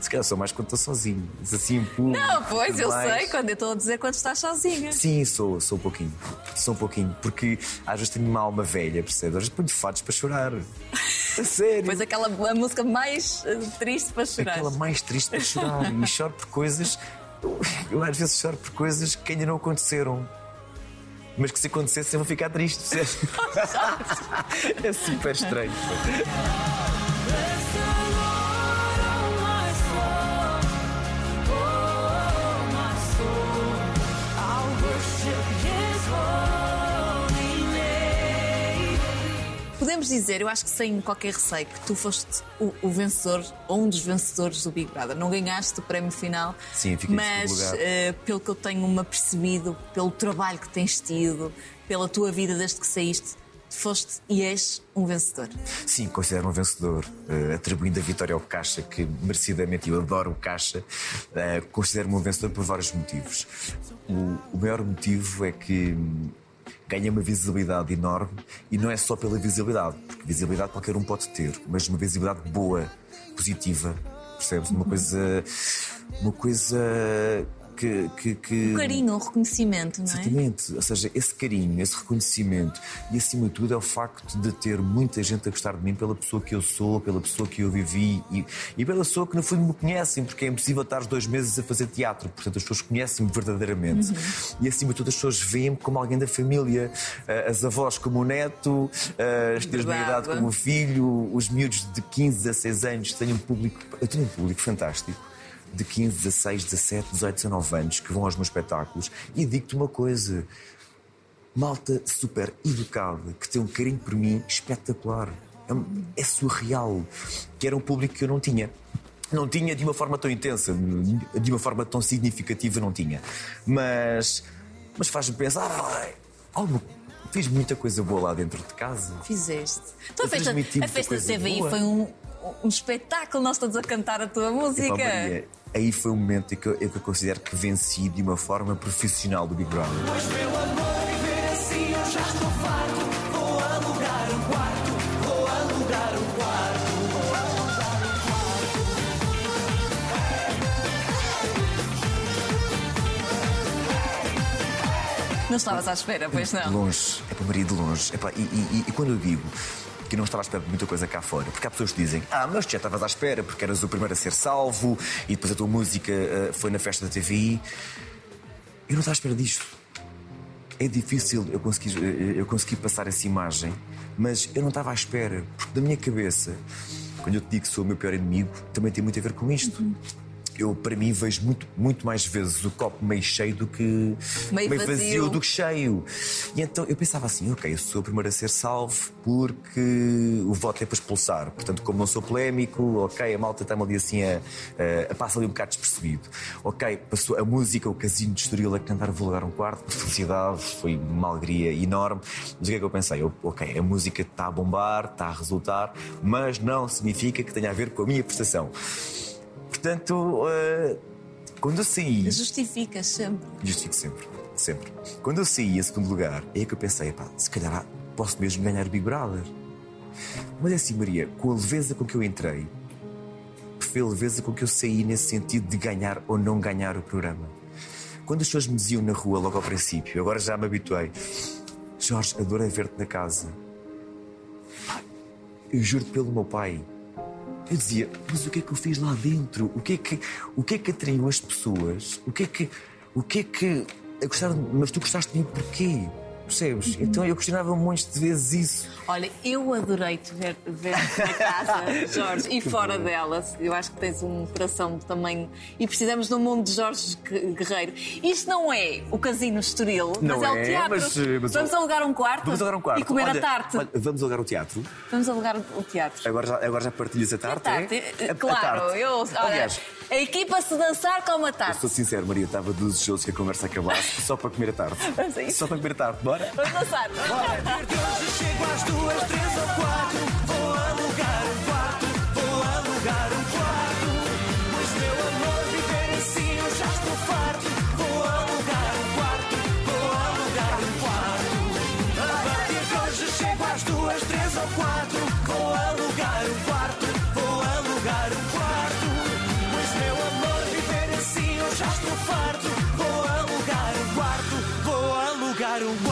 Se calhar sou mais quando estou sozinho. Mas Assim, pum, Não, pois, eu mais. sei quando eu estou a dizer quando estás sozinha. Sim, sou, sou um pouquinho. Sou um pouquinho. Porque às vezes tenho uma alma velha, percebes? Às vezes ponho fados para chorar. A sério. Pois aquela a música mais eh, triste para chorar. Aquela mais triste para chorar. e choro por coisas. Eu, eu às vezes choro por coisas que ainda não aconteceram. Mas que se acontecessem eu vou ficar triste, percebes? [LAUGHS] é super estranho. Podemos dizer, eu acho que sem qualquer receio, que tu foste o, o vencedor, ou um dos vencedores do Big Brother. Não ganhaste o prémio final, Sim, fiquei mas eh, pelo que eu tenho-me apercebido, pelo trabalho que tens tido, pela tua vida desde que saíste, foste e és um vencedor. Sim, considero um vencedor, eh, atribuindo a vitória ao Caixa, que merecidamente eu adoro o Caixa, eh, considero-me um vencedor por vários motivos. O, o maior motivo é que hum, ganha uma visibilidade enorme e não é só pela visibilidade, porque visibilidade qualquer um pode ter, mas uma visibilidade boa, positiva, percebes? Uma coisa. Uma coisa que. que, que... Um carinho, um reconhecimento, não é? Exatamente, ou seja, esse carinho, esse reconhecimento. E acima de tudo é o facto de ter muita gente a gostar de mim pela pessoa que eu sou, pela pessoa que eu vivi e, e pela pessoa que no fundo me conhecem, porque é impossível estar dois meses a fazer teatro, portanto as pessoas conhecem-me verdadeiramente. E acima de tudo as pessoas veem-me como alguém da família, eh, as avós como o neto, eh, as tias de idade como o filho, os miúdos de 15, 16 anos, tenho um público, eu tenho um público fantástico de 15, 16, 17, 18, 19 anos que vão aos meus espetáculos e digo-te uma coisa: malta super educada, que tem um carinho por mim espetacular. É, é surreal. Que era um público que eu não tinha. Não tinha de uma forma tão intensa, de uma forma tão significativa, não tinha. Mas, mas faz-me pensar: ai, algo, fiz muita coisa boa lá dentro de casa. Fizeste. Então a festa, a festa da TVI boa. foi um, um espetáculo, nós todos a cantar a tua música. Epá, Maria, aí foi o momento em que, eu, em que eu considero que venci de uma forma profissional do Big Brother. Pois pelo amor viver assim eu já estou farto. Vou alugar um quarto, vou alugar um quarto, vou alugar um quarto. Não estavas à espera, pois De não. longe, é para Maria de longe. Epá, e, e- e quando eu digo que não estava à espera de muita coisa cá fora, porque há pessoas que dizem, ah, mas já estavas à espera porque eras o primeiro a ser salvo e depois a tua música ah, foi na festa da TVI. Eu não estava à espera disto. É difícil eu conseguir, eu conseguir passar essa imagem, mas eu não estava à espera, porque na minha cabeça, quando eu te digo que sou o meu pior inimigo, também tem muito a ver com isto. Eu, para mim, vejo muito, muito mais vezes o copo meio cheio do que Meio vazio. do que cheio. E então eu pensava assim: ok, eu sou o primeiro a ser salvo porque o voto é para expulsar. Portanto, como não sou polémico, ok, a malta está-me ali assim a, a, a passa ali um bocado despercebido. Ok, passou a música, o casino de Estoril a cantar Vou Lugar um Quarto, que felicidade, foi uma alegria enorme. Mas o que é que eu pensei? Eu, ok, a música está a bombar, está a resultar, mas não significa que tenha a ver com a minha prestação. Portanto, eh, quando eu saí. Justificas sempre. Justifico sempre, sempre. Quando eu saí em segundo lugar, é que eu pensei, pá, se calhar posso mesmo ganhar o Big Brother. Mas é assim, Maria, com a leveza com que eu entrei, foi a leveza com que eu saí nesse sentido de ganhar ou não ganhar o programa. quando as pessoas me diziam na rua logo ao princípio, agora já me habituei, Jorge, adorei ver-te na casa. Eu juro-te pelo meu pai. Eu dizia, mas o que é que eu fiz lá dentro? O que é que, o que, é que atraiu as pessoas? O que é que. O que é que. Gostaram, mas tu gostaste de mim porquê? Percebes? Então eu questionava montes de vezes isso. Olha, eu adorei-te ver, ver na casa, [LAUGHS] Jorge, e fora dela. Eu acho que tens um coração de tamanho. E precisamos de um mundo de Jorge Gue- Guerreiro. Isto não é o casino Estoril, Não mas é, o é, teatro. mas, eh, mas- Vamos alugar um quarto Vamos alugar um quarto. e comer Olha, a tarte. olha, vamos alugar o teatro. Vamos alugar o teatro. Agora já, agora já partilhas a A tarte? tarte, é? eh, A- a claro, tarte. eu. Olha, Aliás, a equipa-se dançar com a tarde. Eu sou sincero, Maria, estava desejoso que a conversa acabasse só para comer a tarde. [LAUGHS] É só para comer a tarde, bora? Vamos dançar. Bora. Hoje chego às duas, três ou quatro, vou alugar um quarto, vou alugar um matter